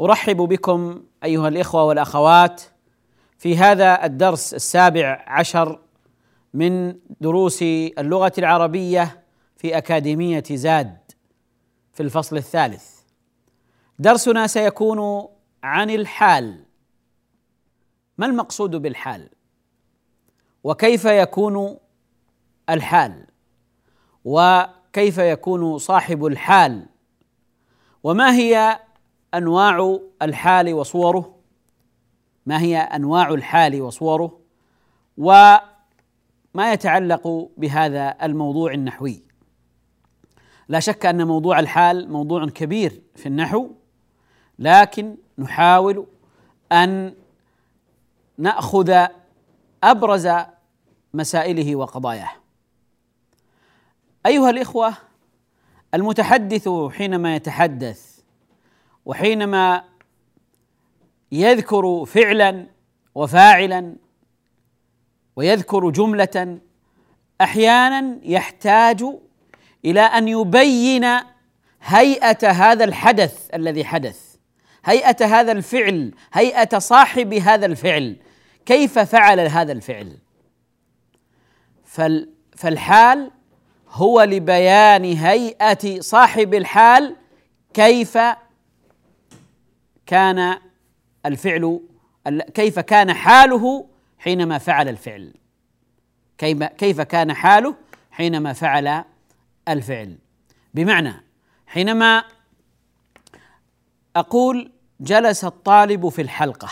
أرحب بكم أيها الإخوة والأخوات في هذا الدرس السابع عشر من دروس اللغة العربية في أكاديمية زاد في الفصل الثالث. درسنا سيكون عن الحال. ما المقصود بالحال؟ وكيف يكون الحال؟ وكيف يكون صاحب الحال؟ وما هي أنواع الحال وصوره. ما هي أنواع الحال وصوره؟ وما يتعلق بهذا الموضوع النحوي. لا شك أن موضوع الحال موضوع كبير في النحو لكن نحاول أن نأخذ أبرز مسائله وقضاياه. أيها الإخوة المتحدث حينما يتحدث وحينما يذكر فعلا وفاعلا ويذكر جملة أحيانا يحتاج إلى أن يبين هيئة هذا الحدث الذي حدث هيئة هذا الفعل هيئة صاحب هذا الفعل. كيف فعل هذا الفعل؟ فالحال هو لبيان هيئة صاحب الحال كيف كان الفعل كيف كان حاله حينما فعل الفعل. كيف كان حاله حينما فعل الفعل. بمعنى حينما أقول جلس الطالب في الحلقة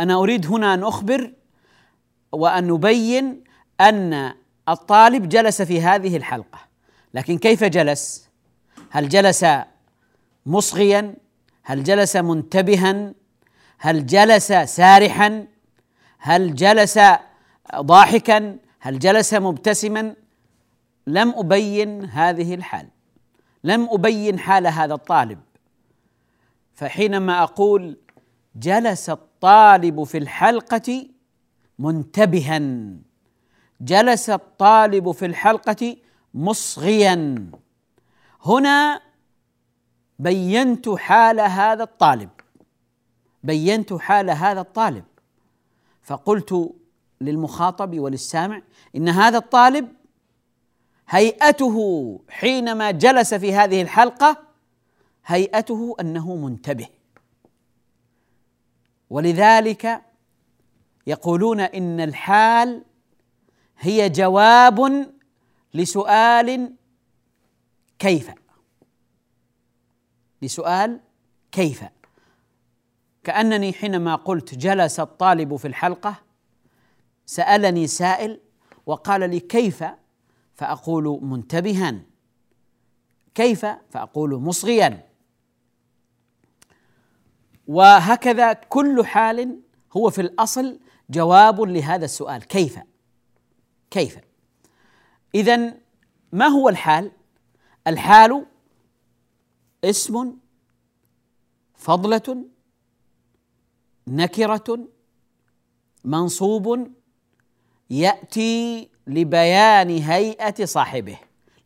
أنا أريد هنا أن أخبر وأن نبين أن الطالب جلس في هذه الحلقة. لكن كيف جلس؟ هل جلس مصغيا؟ هل جلس منتبها؟ هل جلس سارحا؟ هل جلس ضاحكا؟ هل جلس مبتسما؟ لم أبين هذه الحال لم أبين حال هذا الطالب. فحينما أقول جلس الطالب في الحلقة منتبها جلس الطالب في الحلقة مصغيا. هنا بينت حال هذا الطالب. بينت حال هذا الطالب. فقلت للمخاطب وللسامع إن هذا الطالب هيئته حينما جلس في هذه الحلقة هيئته أنه منتبه. ولذلك يقولون إن الحال هي جواب لسؤال كيف؟ لسؤال كيف؟ كأنني حينما قلت جلس الطالب في الحلقة سألني سائل وقال لي كيف؟ فأقول منتبها. كيف؟ فأقول مصغيا. وهكذا كل حال هو في الأصل جواب لهذا السؤال. كيف؟ كيف؟ اذا ما هو الحال؟ الحال اسم فضلة نكرة منصوب يأتي لبيان هيئة صاحبه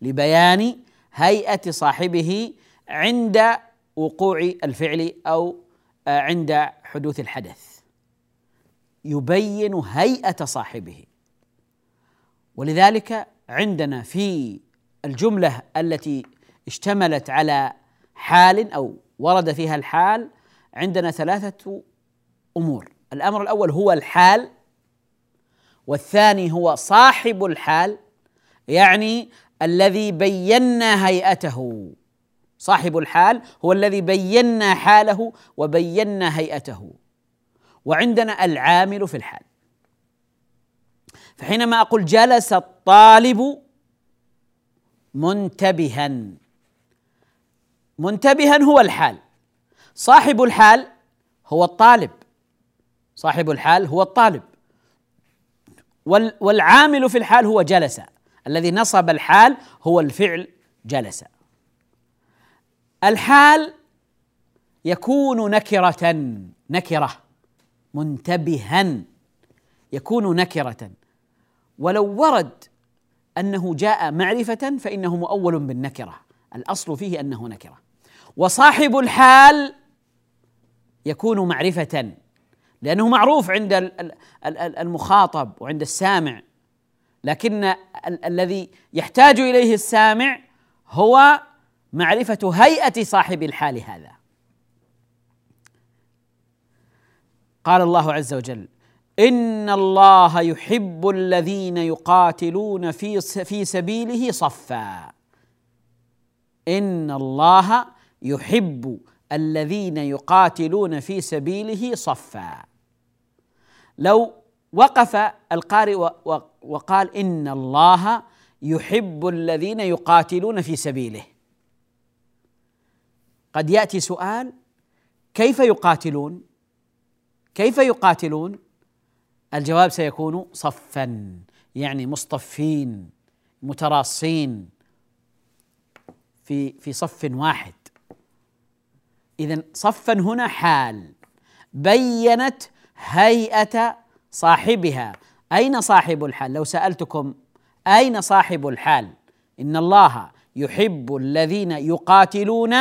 لبيان هيئة صاحبه عند وقوع الفعل أو عند حدوث الحدث. يبين هيئة صاحبه. ولذلك عندنا في الجملة التي اشتملت على حال أو ورد فيها الحال عندنا ثلاثة أمور. الأمر الأول هو الحال والثاني هو صاحب الحال يعني الذي بينا هيئته. صاحب الحال هو الذي بينا حاله وبينا هيئته. وعندنا العامل في الحال. فحينما أقول جلس الطالب منتبها منتبها هو الحال. صاحب الحال هو الطالب. صاحب الحال هو الطالب. والعامل في الحال هو جلس الذي نصب الحال هو الفعل جلس الحال يكون نكرة نكرة منتبها يكون نكرة. ولو ورد أنه جاء معرفة فإنه مؤول بالنكرة. الأصل فيه أنه نكرة. وصاحب الحال يكون معرفة لأنه معروف عند المخاطب وعند السامع. لكن الذي يحتاج إليه السامع هو معرفة هيئة صاحب الحال هذا. قال الله عز وجل إن الله يحب الذين يقاتلون في في سبيله صفا. إن الله يحب الذين يقاتلون في سبيله صفا. لو وقف القارئ وقال إن الله يحب الذين يقاتلون في سبيله. قد يأتي سؤال كيف يقاتلون؟ كيف يقاتلون؟ الجواب سيكون صفا يعني مصطفين متراصين في في صف واحد. اذا صفا هنا حال. بينت هيئة صاحبها. أين صاحب الحال؟ لو سألتكم أين صاحب الحال؟ إن الله يحب الذين يقاتلون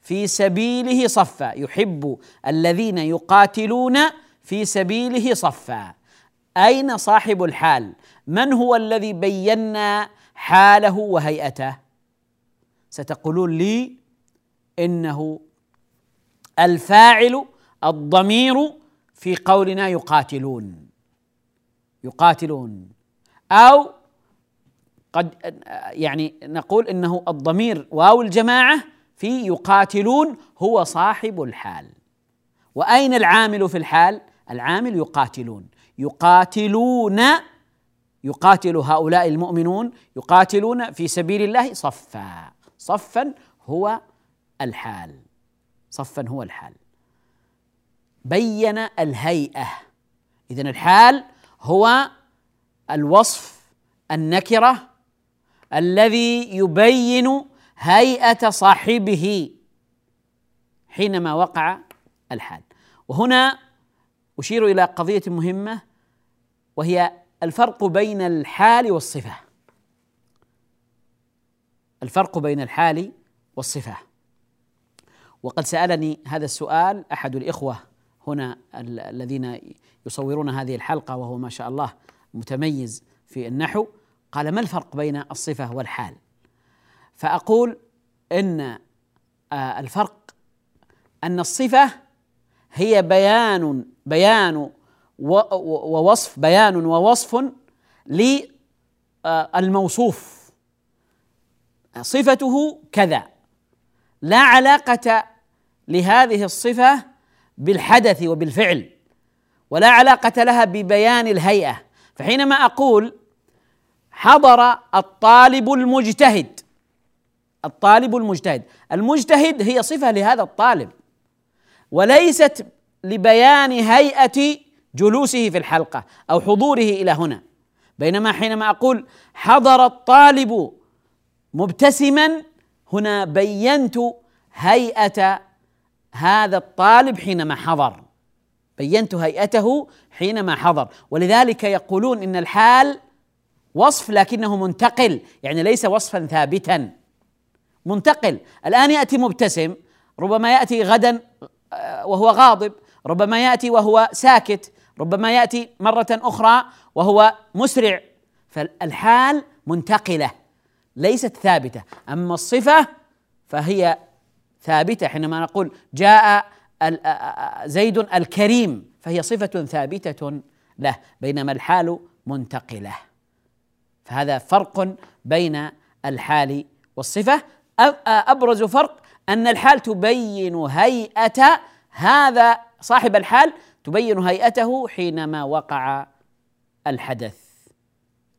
في سبيله صفا. يحب الذين يقاتلون في سبيله صفا. أين صاحب الحال؟ من هو الذي بينا حاله وهيئته؟ ستقولون لي إنه الفاعل الضمير في قولنا يقاتلون. يقاتلون. أو قد يعني نقول إنه الضمير واو الجماعة في يقاتلون هو صاحب الحال. وأين العامل في الحال؟ العامل يقاتلون. يقاتلون يقاتل هؤلاء المؤمنون يقاتلون في سبيل الله صفا. صفا هو الحال. صفا هو الحال. بين الهيئة. اذا الحال هو الوصف النكرة الذي يبين هيئة صاحبه حينما وقع الحال. وهنا أشير إلى قضية مهمة وهي الفرق بين الحال والصفة. الفرق بين الحال والصفة. وقد سألني هذا السؤال أحد الإخوة هنا الذين يصورون هذه الحلقة وهو ما شاء الله متميز في النحو قال ما الفرق بين الصفة والحال؟ فأقول إن آه، الفرق أن الصفة هي بيان بيان ووصف بيان ووصف للموصوف صفته كذا. لا علاقة لهذه الصفة بالحدث وبالفعل ولا علاقة لها ببيان الهيئة. فحينما أقول حضر الطالب المجتهد الطالب المجتهد المجتهد هي صفة لهذا الطالب وليست لبيان هيئة جلوسه في الحلقة أو حضوره إلى هنا. بينما حينما أقول حضر الطالب مبتسما هنا بينت هيئة هذا الطالب حينما حضر. بينت هيئته حينما حضر. ولذلك يقولون إن الحال وصف لكنه منتقل يعني ليس وصفا ثابتا. منتقل. الآن يأتي مبتسم ربما يأتي غدا آه، وهو غاضب ربما يأتي وهو ساكت ربما يأتي مرة أخرى وهو مسرع. فالحال منتقلة. ليست ثابتة. أما الصفة فهي ثابتة حينما نقول جاء زيد الكريم فهي صفة ثابتة له بينما الحال منتقلة. فهذا فرق بين الحال والصفة. أبرز فرق أن الحال تبين هيئة هذا صاحب الحال تبين هيئته حينما وقع الحدث.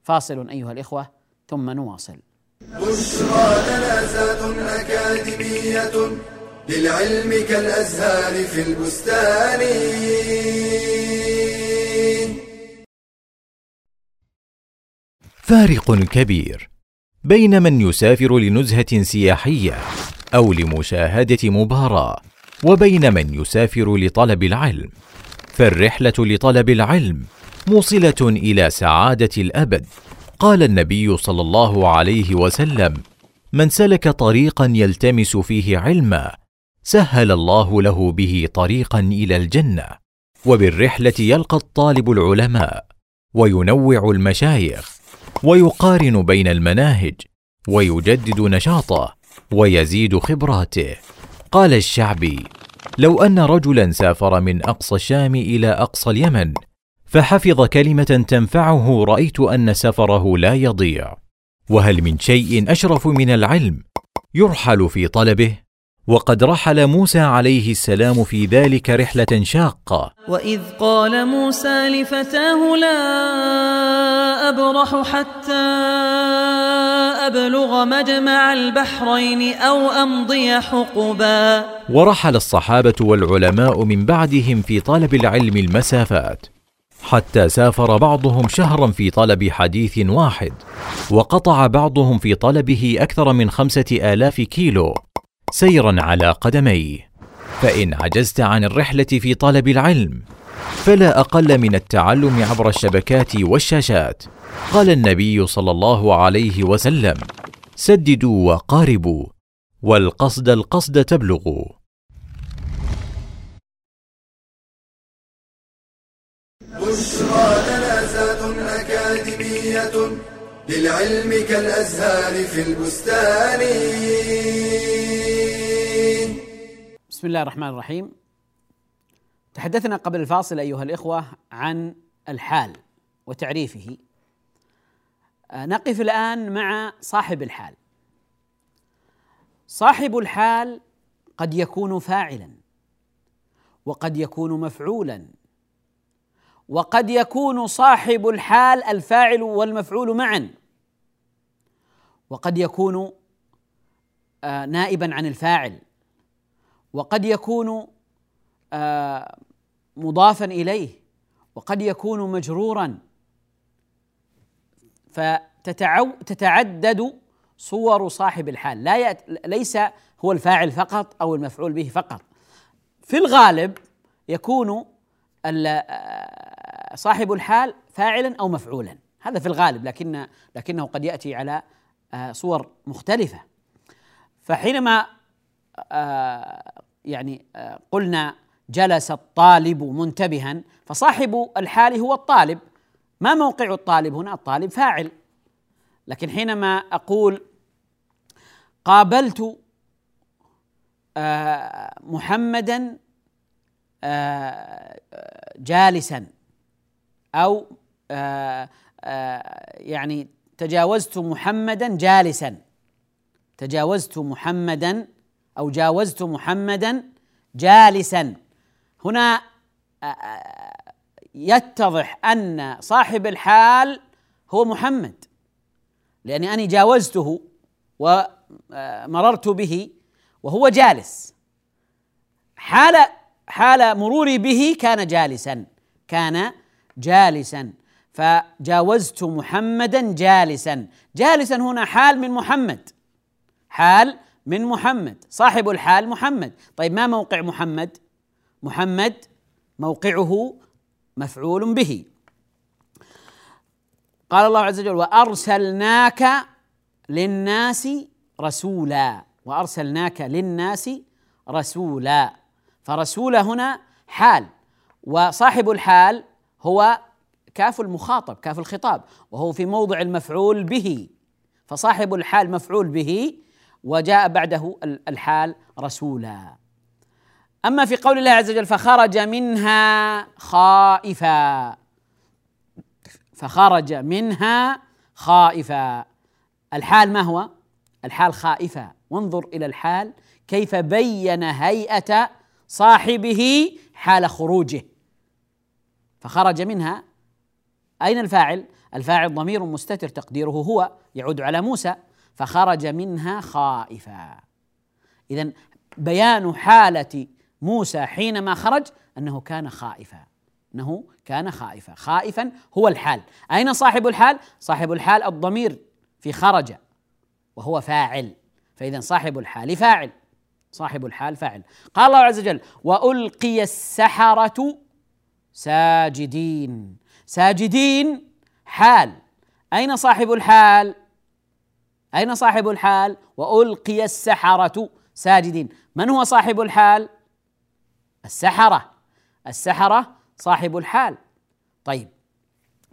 فاصل أيها الإخوة ثم نواصل. بشرى لنا أكاديمية للعلم كالأزهار في البستان. فارق كبير بين من يسافر لنزهة سياحية أو لمشاهدة مباراة وبين من يسافر لطلب العلم. فالرحلة لطلب العلم موصلة إلى سعادة الأبد. قال النبي صلى الله عليه وسلم من سلك طريقا يلتمس فيه علما سهل الله له به طريقا إلى الجنة وبالرحلة يلقى الطالب العلماء وينوع المشايخ ويقارن بين المناهج ويجدد نشاطه ويزيد خبراته. قال الشعبي لو أن رجلا سافر من أقصى الشام إلى أقصى اليمن فحفظ كلمة تنفعه رأيت أن سفره لا يضيع. وهل من شيء أشرف من العلم؟ يرحل في طلبه. وقد رحل موسى عليه السلام في ذلك رحلة شاقة. وإذ قال موسى لفتاه لا أبرح حتى أبلغ مجمع البحرين أو أمضي حقبا. ورحل الصحابة والعلماء من بعدهم في طلب العلم المسافات. حتى سافر بعضهم شهرا في طلب حديث واحد وقطع بعضهم في طلبه أكثر من خمسة آلاف كيلو سيرا على قدميه. فإن عجزت عن الرحلة في طلب العلم فلا أقل من التعلم عبر الشبكات والشاشات قال النبي صلى الله عليه وسلم سددوا وقاربوا والقصد القصد تبلغوا. للعلم كالأزهار في البستان. بسم الله الرحمن الرحيم. تحدثنا قبل الفاصل أيها الإخوة عن الحال وتعريفه. آه، نقف الآن مع صاحب الحال. صاحب الحال قد يكون فاعلا وقد يكون مفعولا وقد يكون صاحب الحال الفاعل والمفعول معا. وقد يكون آه، نائبا عن الفاعل. وقد يكون آه، مضافا إليه. وقد يكون مجرورا. فتتعدد صور صاحب الحال. لا يأت ليس هو الفاعل فقط أو المفعول به فقط. في الغالب يكون آه، صاحب الحال فاعلا أو مفعولا. هذا في الغالب لكن لكنه قد يأتي على آه، صور مختلفة. فحينما يعني قلنا جلس الطالب منتبها فصاحب الحال هو الطالب. ما موقع الطالب هنا؟ الطالب فاعل. لكن حينما أقول قابلت آه، محمدا آه، جالسا أو آه، يعني تجاوزت محمدا جالسا. تجاوزت محمدا أو جاوزت محمدا جالسا. هنا آه، آه، يتضح أن صاحب الحال هو محمد. لأني أني جاوزته ومررت به وهو جالس. حال حال مروري به كان جالسا. كان جالسا. فجاوزت محمدا جالسا. جالسا هنا حال من محمد. حال من محمد. صاحب الحال محمد. طيب ما موقع محمد؟ محمد موقعه مفعول به. قال الله عز وجل وأرسلناك للناس رسولا. وأرسلناك للناس رسولا. فرسول هنا حال. وصاحب الحال هو كاف المخاطب كاف الخطاب وهو في موضع المفعول به فصاحب الحال مفعول به وجاء بعده الحال رسولا. أما في قول الله عز وجل فخرج منها خائفا. فخرج منها خائفا. الحال ما هو؟ الحال خائفا. وانظر إلى الحال كيف بين هيئة صاحبه حال خروجه. فخرج منها. أين الفاعل؟ الفاعل ضمير مستتر تقديره هو يعود على موسى فخرج منها خائفا. اذا بيان حالة موسى حينما خرج أنه كان خائفا. أنه كان خائفا. خائفا هو الحال. أين صاحب الحال؟ صاحب الحال الضمير في خرج وهو فاعل. فاذا صاحب الحال فاعل. صاحب الحال فاعل. قال الله عز وجل وألقي السحرة ساجدين. ساجدين حال. أين صاحب الحال؟ أين صاحب الحال؟ وألقي السحرة. ساجدين. من هو صاحب الحال؟ السحرة. السحرة صاحب الحال. طيب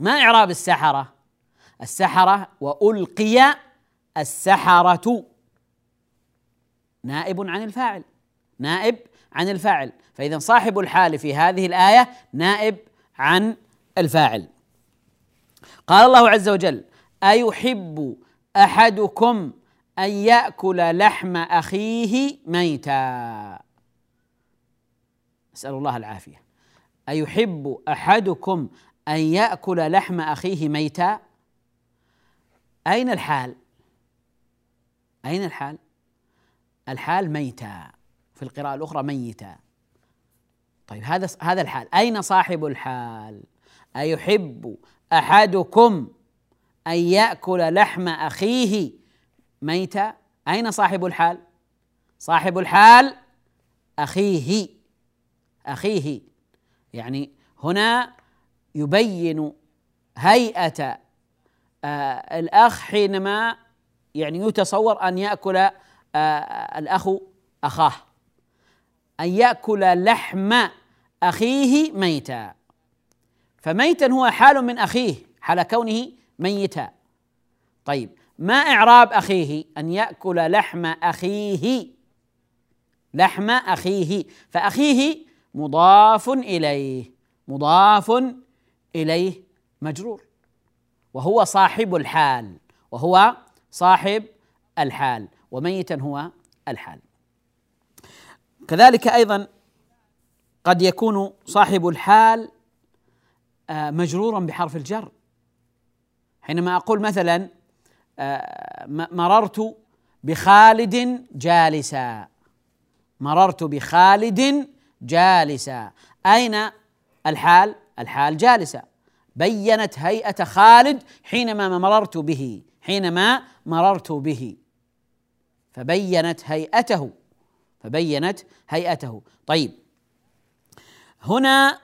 ما إعراب السحرة؟ السحرة وألقي السحرة. نائب عن الفاعل. نائب عن الفاعل. فإذا صاحب الحال في هذه الآية نائب عن الفاعل. قال الله عز وجل أيحب أحدكم أن يأكل لحم أخيه ميتا؟ نسأل الله العافية. أيحب أحدكم أن يأكل لحم أخيه ميتا؟ أين الحال؟ أين الحال؟ الحال ميتا. في القراءة الأخرى ميتا طيب هذا هذا الحال. أين صاحب الحال؟ أيحب أحدكم أن يأكل لحم أخيه؟ ميتا أين صاحب الحال؟ صاحب الحال أخيه. أخيه. يعني هنا يبين هيئة آه الأخ حينما يعني يتصور أن يأكل آه الأخ أخاه. أن يأكل لحم أخيه ميتا. فميتا هو حال من أخيه حال كونه ميتا. طيب ما إعراب أخيه؟ أن يأكل لحم أخيه. لحم أخيه. فأخيه مضاف إليه مضاف إليه مجرور. وهو صاحب الحال وهو صاحب الحال وميتا هو الحال. كذلك أيضا قد يكون صاحب الحال آه، مجرورا بحرف الجر. حينما أقول مثلا آه، مررت بخالد جالسا. مررت بخالد جالسا. أين الحال؟ الحال جالسة. بينت هيئة خالد حينما مررت به حينما مررت به. فبينت هيئته. فبينت هيئته. طيب. هنا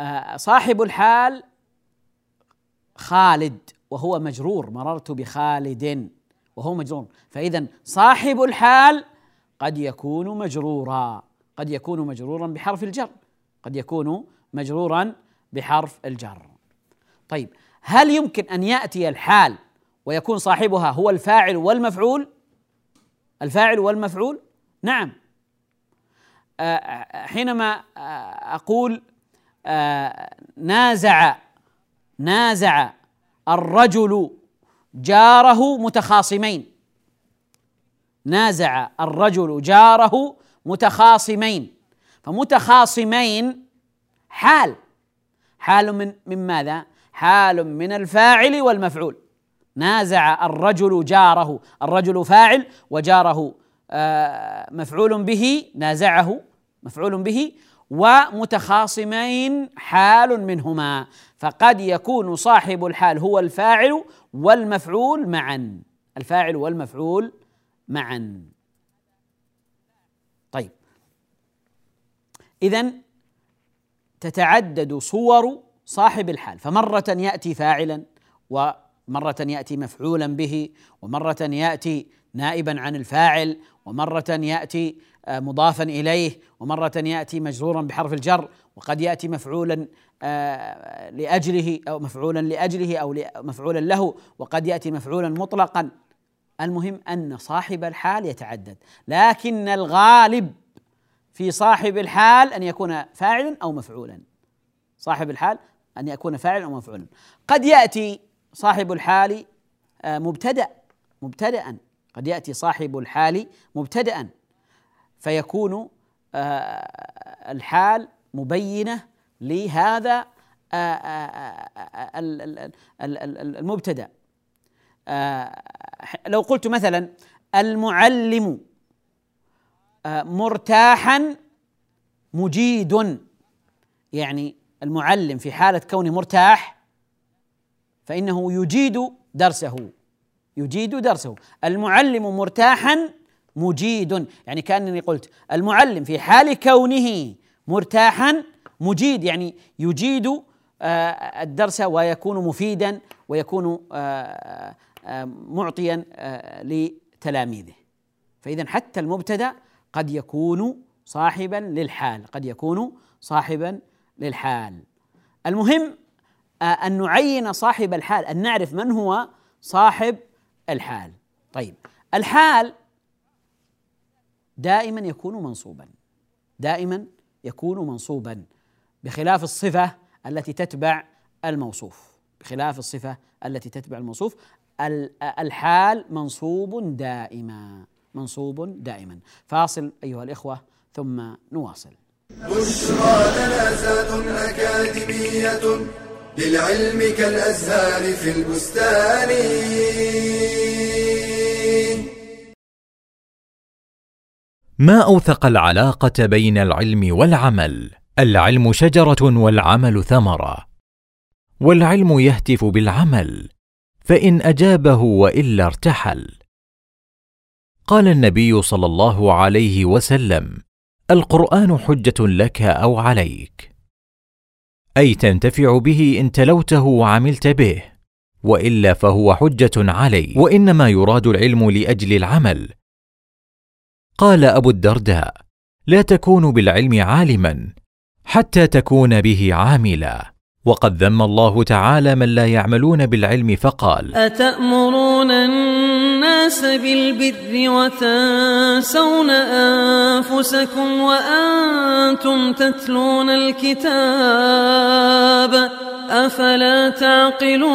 آه، صاحب الحال خالد وهو مجرور. مررت بخالد وهو مجرور. فإذا صاحب الحال قد يكون مجرورا. قد يكون مجرورا بحرف الجر. قد يكون مجرورا بحرف الجر. طيب. هل يمكن أن يأتي الحال ويكون صاحبها هو الفاعل والمفعول؟ الفاعل والمفعول؟ نعم. آه، حينما آه، أقول آه، نازع نازع الرجل جاره متخاصمين. نازع الرجل جاره متخاصمين. فمتخاصمين حال. حال من من ماذا؟ حال من الفاعل والمفعول. نازع الرجل جاره الرجل فاعل وجاره آه، مفعول به نازعه مفعول به ومتخاصمين حال منهما. فقد يكون صاحب الحال هو الفاعل والمفعول معا. الفاعل والمفعول معا. طيب. اذا تتعدد صور صاحب الحال. فمرة يأتي فاعلا ومره يأتي مفعولا به ومرة يأتي نائبا عن الفاعل ومرة يأتي آه، مضافا إليه ومرة يأتي مجرورا بحرف الجر وقد يأتي مفعولا آه، لأجله أو مفعولا لأجله أو مفعولا له وقد يأتي مفعولا مطلقا. المهم أن صاحب الحال يتعدد. لكن الغالب في صاحب الحال أن يكون فاعلا أو مفعولا. صاحب الحال أن يكون فاعلا أو مفعولا. قد يأتي صاحب الحال آه، مبتدأ مبتدأ. قد يأتي صاحب الحال مبتدأ. فيكون آه، الحال مبينة لهذا آه، المبتدأ. لو قلت مثلا المعلم مرتاحا مجيد. يعني المعلم في حالة كونه مرتاح فإنه يجيد درسه. يجيد درسه. المعلم مرتاحا مجيد. يعني كأنني قلت المعلم في حال كونه مرتاحا مجيد. يعني يجيد آه، الدرس ويكون مفيدا ويكون آه، آه، معطيا لتلاميذه. فإذا حتى المبتدأ قد يكون صاحبا للحال. قد يكون صاحبا للحال. المهم آه، أن نعين صاحب الحال أن نعرف من هو صاحب الحال. طيب الحال دائما يكون منصوبا. دائما يكون منصوبا بخلاف الصفة التي تتبع الموصوف. بخلاف الصفة التي تتبع الموصوف الحال منصوب دائما منصوب دائما. فاصل أيها الإخوة ثم نواصل. بشرى أكاديمية للعلم كالأزهار في البستان. ما أوثق العلاقة بين العلم والعمل؟ العلم شجرة والعمل ثمرة. والعلم يهتف بالعمل فإن أجابه وإلا ارتحل. قال النبي صلى الله عليه وسلم القرآن حجة لك أو عليك. أي تنتفع به إن تلوته وعملت به وإلا فهو حجة علي. وإنما يراد العلم لأجل العمل. قال أبو الدرداء لا تكون بالعلم عالما حتى تكون به عاملا. وقد ذم الله تعالى من لا يعملون بالعلم فقال أتأمرون الناس بالبر وتنسون أنفسكم وأنتم تتلون الكتاب أفلا تعقلون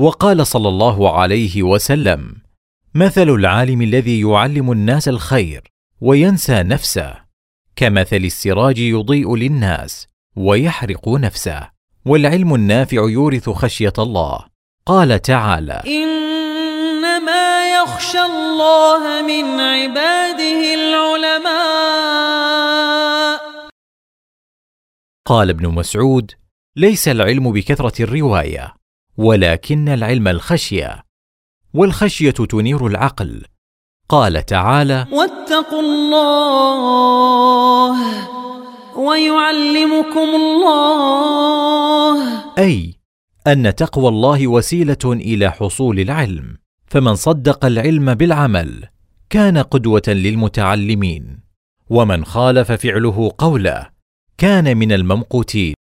وقال صلى الله عليه وسلم مثل العالم الذي يعلم الناس الخير وينسى نفسه كمثل السراج يضيء للناس ويحرق نفسه والعلم النافع يورث خشية الله قال تعالى إنما يخشى الله من عباده العلماء. قال ابن مسعود ليس العلم بكثرة الرواية ولكن العلم الخشية والخشية تنير العقل. قال تعالى واتقوا الله ويعلمكم الله. أي أن تقوى الله وسيلة إلى حصول العلم. فمن صدق العلم بالعمل كان قدوة للمتعلمين. ومن خالف فعله قوله كان من الممقوتين.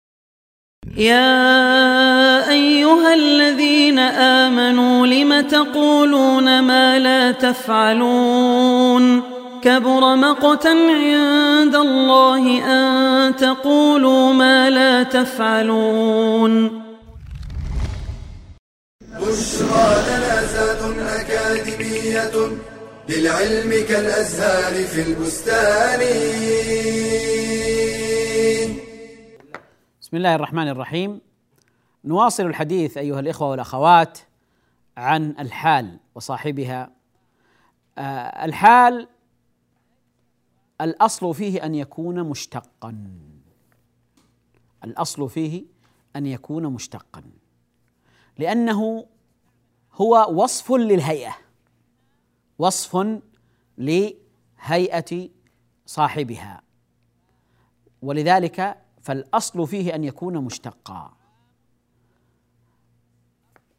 يا أيها الذين آمنوا لم تقولون ما لا تفعلون؟ كبر مقتا عند الله أن تقولوا ما لا تفعلون. بشرى لنا زاد أكاديمية للعلم كالأزهار في البستان. بسم الله الرحمن الرحيم. نواصل الحديث أيها الإخوة والأخوات عن الحال وصاحبها. آه الحال الأصل فيه أن يكون مشتقا. الأصل فيه أن يكون مشتقا. لأنه هو وصف للهيئة وصف لهيئة صاحبها. ولذلك فالأصل فيه أن يكون مشتقا.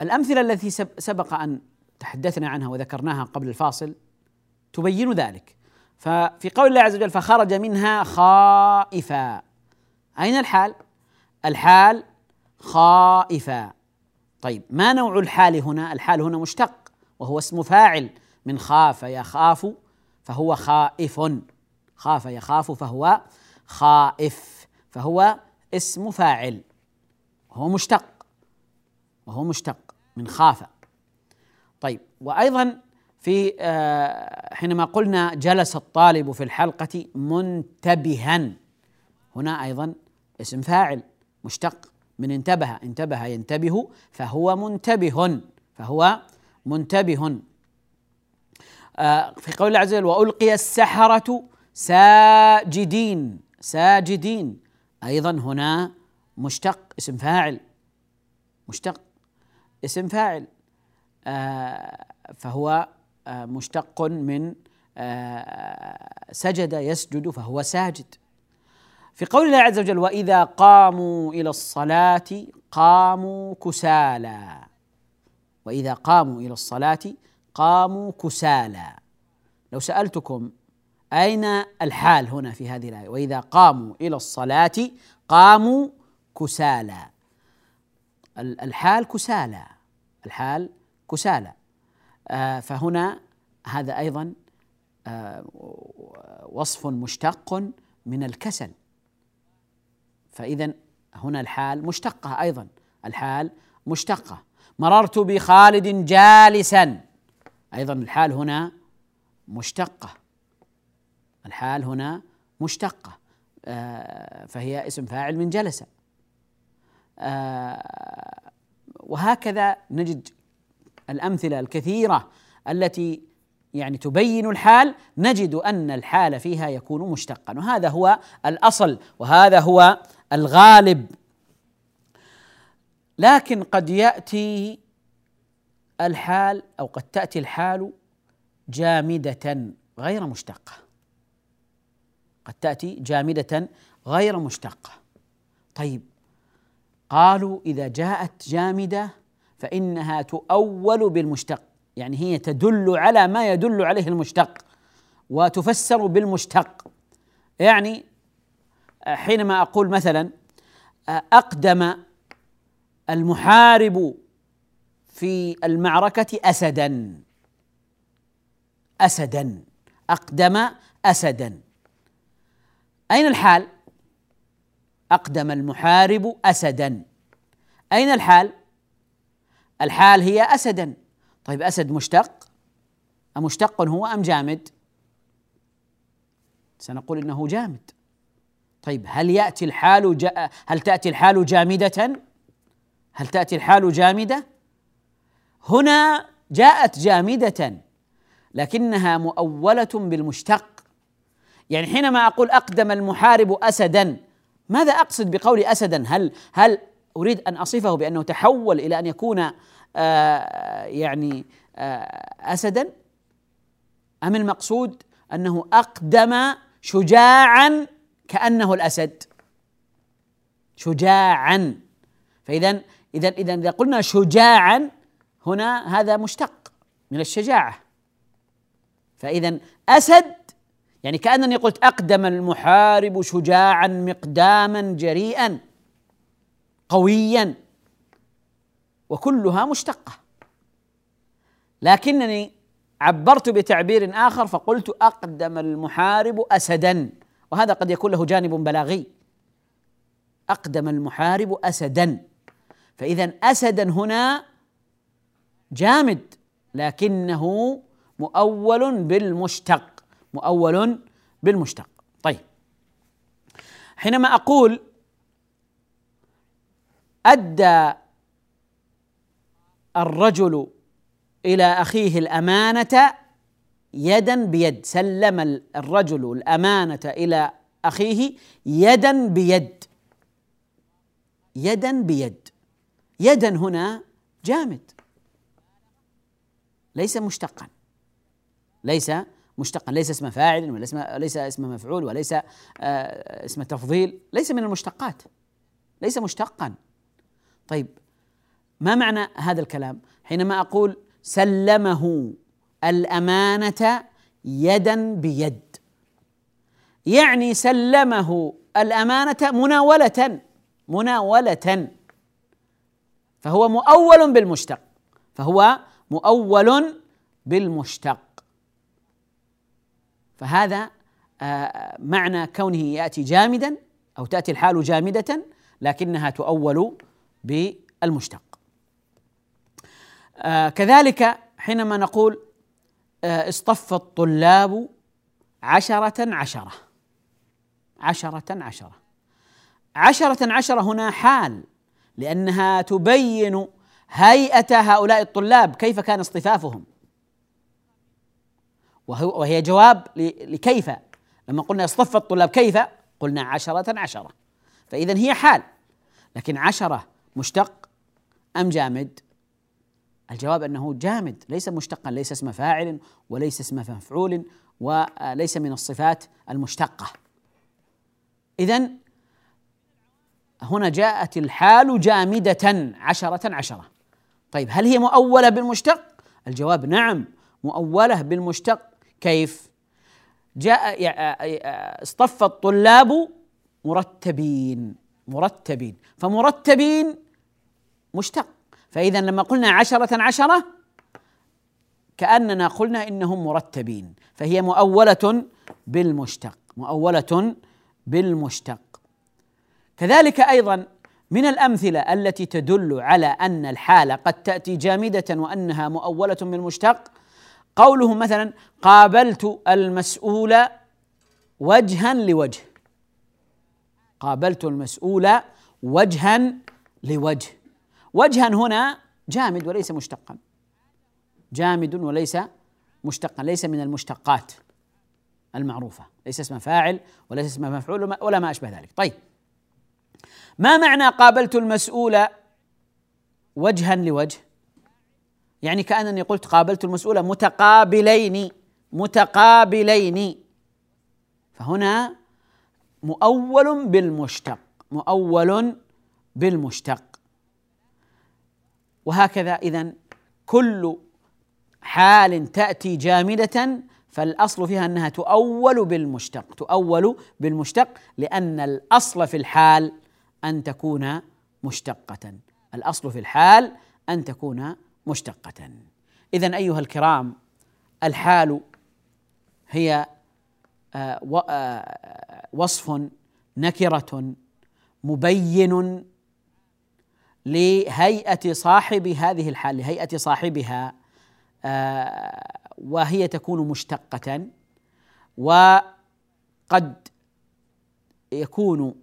الأمثلة التي سبق أن تحدثنا عنها وذكرناها قبل الفاصل تبين ذلك. ففي قول الله عز وجل فخرج منها خائفا. أين الحال؟ الحال خائفا. طيب ما نوع الحال هنا؟ الحال هنا مشتق وهو اسم فاعل. من خاف يخاف فهو خائف. خاف يخاف فهو خائف فهو اسم فاعل. وهو مشتق وهو مشتق. من خاف. طيب وأيضا في آه، حينما قلنا جلس الطالب في الحلقة منتبها هنا أيضا اسم فاعل مشتق. من انتبه انتبه ينتبه فهو منتبه فهو منتبه. آه، في قول الله عز وجل وألقي السحرة ساجدين ساجدين. أيضا هنا مشتق اسم فاعل مشتق اسم فاعل. آه، فهو آه، مشتق من سجد يسجد فهو ساجد. في قول الله عز وجل واذا قاموا إلى الصلاه قاموا كسالى. واذا قاموا إلى الصلاه قاموا كسالى. لو سألتكم أين الحال هنا في هذه الآية؟ واذا قاموا إلى الصلاه قاموا كسالى. الحال كسالى. الحال كسالى. آه فهنا هذا أيضا آه وصف مشتق من الكسل. فإذا هنا الحال مشتقة أيضا. الحال مشتقة. مررت بخالد جالسا. أيضا الحال هنا مشتقة. الحال هنا مشتقة. آه فهي اسم فاعل من جلس آه وهكذا نجد الأمثلة الكثيرة التي يعني تبين الحال. نجد أن الحال فيها يكون مشتقا. وهذا هو الأصل. وهذا هو الغالب. لكن قد يأتي الحال أو قد تأتي الحال جامدة غير مشتقة. قد تأتي جامدة غير مشتقة. طيب قالوا إذا جاءت جامدة فإنها تؤول بالمشتق يعني هي تدل على ما يدل عليه المشتق وتفسر بالمشتق. يعني حينما أقول مثلا أقدم المحارب في المعركة اسدا. اسدا. أقدم اسدا. أين الحال؟ أقدم المحارب اسدا. أين الحال؟ الحال هي اسدا. طيب أسد مشتق؟ أمشتق هو أم جامد؟ سنقول إنه جامد. طيب هل يأتي الحال جا هل تأتي الحال جامدة؟ هل تأتي الحال جامدة؟ هنا جاءت جامدة لكنها مؤولة بالمشتق. يعني حينما أقول أقدم المحارب اسدا ماذا أقصد بقول اسدا؟ هل هل أريد أن أصفه بأنه تحول إلى أن يكون آه يعني آه اسدا؟ أم المقصود أنه أقدم شجاعا كأنه الأسد. شجاعا. فإذا إذا إذا إذا قلنا شجاعا هنا هذا مشتق من الشجاعة. فإذا أسد يعني كأنني قلت أقدم المحارب شجاعا مقداما جريئا قويا. وكلها مشتقة. لكنني عبرت بتعبير آخر فقلت أقدم المحارب أسدا. وهذا قد يكون له جانب بلاغي. أقدم المحارب اسدا. فاذا اسدا هنا جامد لكنه مؤول بالمشتق. مؤول بالمشتق. طيب. حينما أقول أدى الرجل إلى أخيه الأمانة يدا بيد سلم الرجل الأمانة إلى أخيه يدا بيد. يدا بيد. يدا هنا جامد. ليس مشتقا. ليس مشتقا. ليس اسم فاعل وليس اسم ليس اسم مفعول وليس آه اسم تفضيل. ليس من المشتقات. ليس مشتقا. طيب ما معنى هذا الكلام؟ حينما أقول سلمه الأمانة يدا بيد. يعني سلمه الأمانة مناولة مناولة. فهو مؤول بالمشتق فهو مؤول بالمشتق. فهذا آه، معنى كونه يأتي جامدا أو تأتي الحال جامدة لكنها تؤول بالمشتق. آه، كذلك حينما نقول اصطف الطلاب عشرة عشرة. عشرة عشرة. عشرة عشرة هنا حال لأنها تبين هيئة هؤلاء الطلاب كيف كان اصطفافهم. وهي جواب لكيف؟ لما قلنا اصطف الطلاب كيف؟ قلنا عشرة عشرة. فإذا هي حال لكن عشرة مشتق أم جامد؟ الجواب أنه جامد ليس مشتقا ليس اسم فاعل وليس اسم مفعول وليس من الصفات المشتقة. إذا هنا جاءت الحال جامدة عشرة عشرة. طيب هل هي مؤولة بالمشتق؟ الجواب نعم مؤولة بالمشتق. كيف؟ جاء اصطف الطلاب مرتبين مرتبين. فمرتبين مشتق. فإذا لما قلنا عشرة عشرة كأننا قلنا إنهم مرتبين فهي مؤولة بالمشتق مؤولة بالمشتق. كذلك أيضا من الأمثلة التي تدل على أن الحالة قد تأتي جامدة وأنها مؤولة بالمشتق. قولهم مثلا قابلت المسؤول وجها لوجه. قابلت المسؤول وجها لوجه. وجها هنا جامد وليس مشتقا. جامد وليس مشتقا ليس من المشتقات المعروفة. ليس اسم فاعل وليس اسم مفعول ولا ما أشبه ذلك. طيب. ما معنى قابلت المسؤول وجها لوجه؟ يعني كأنني قلت قابلت المسؤول متقابلين متقابلين. فهنا مؤول بالمشتق مؤول بالمشتق. وهكذا اذا كل حال تأتي جامدة فالأصل فيها أنها تؤول بالمشتق تؤول بالمشتق لأن الأصل في الحال أن تكون مشتقة. الأصل في الحال أن تكون مشتقة. اذا أيها الكرام الحال هي آه، آه، وصف نكرة مبين لهيئة صاحب هذه الحال لهيئة صاحبها آه، وهي تكون مشتقة وقد يكون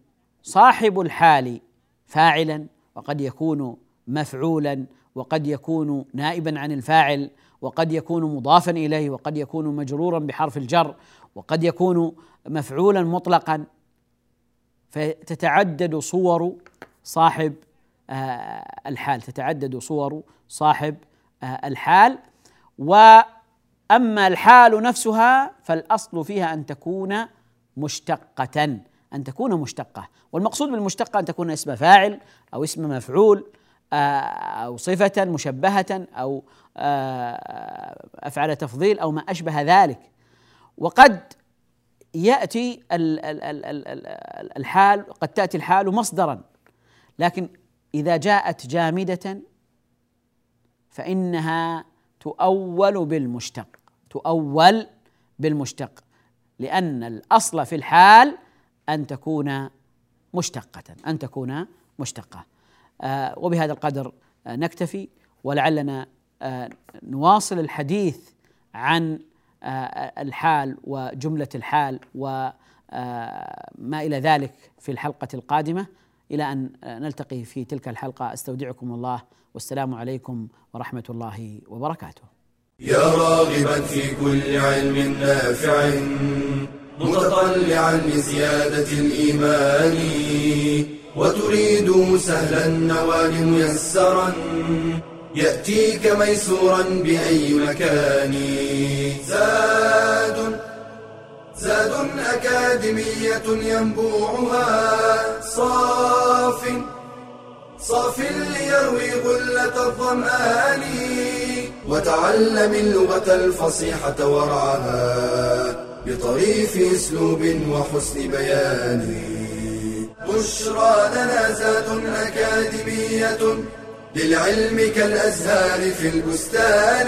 صاحب الحال فاعلا وقد يكون مفعولا وقد يكون نائبا عن الفاعل وقد يكون مضافا إليه وقد يكون مجرورا بحرف الجر وقد يكون مفعولا مطلقا. فتتعدد صور صاحب الحال تتعدد صور صاحب آه، الحال. وأما الحال نفسها فالأصل فيها أن تكون مشتقة أن تكون مشتقة. والمقصود بالمشتقة أن تكون اسم فاعل أو اسم مفعول آه، أو صفة مشبهة أو أفعال تفضيل أو ما أشبه ذلك. وقد يأتي الحال قد تأتي الحال مصدرا لكن إذا جاءت جامدة فإنها تؤول بالمشتق تؤول بالمشتق لأن الأصل في الحال أن تكون مشتقة أن تكون مشتقة. آه وبهذا القدر آه نكتفي ولعلنا آه نواصل الحديث عن الحال وجملة الحال وما إلى ذلك في الحلقة القادمة. إلى أن نلتقي في تلك الحلقة أستودعكم الله والسلام عليكم ورحمة الله وبركاته. يا راغبا في كل علم نافع متطلعا لزيادة الإيمان وتريد سهلا النوال ميسرا يأتيك ميسورا بأي مكان زاد زاد أكاديمية ينبوعها صاف صاف ليروي غلة الظمآن وتعلم اللغة الفصيحة ورعاها بطريف أسلوب وحسن بيان. بشرى لنا زاد أكاديمية للعلم كالأزهار في البستان.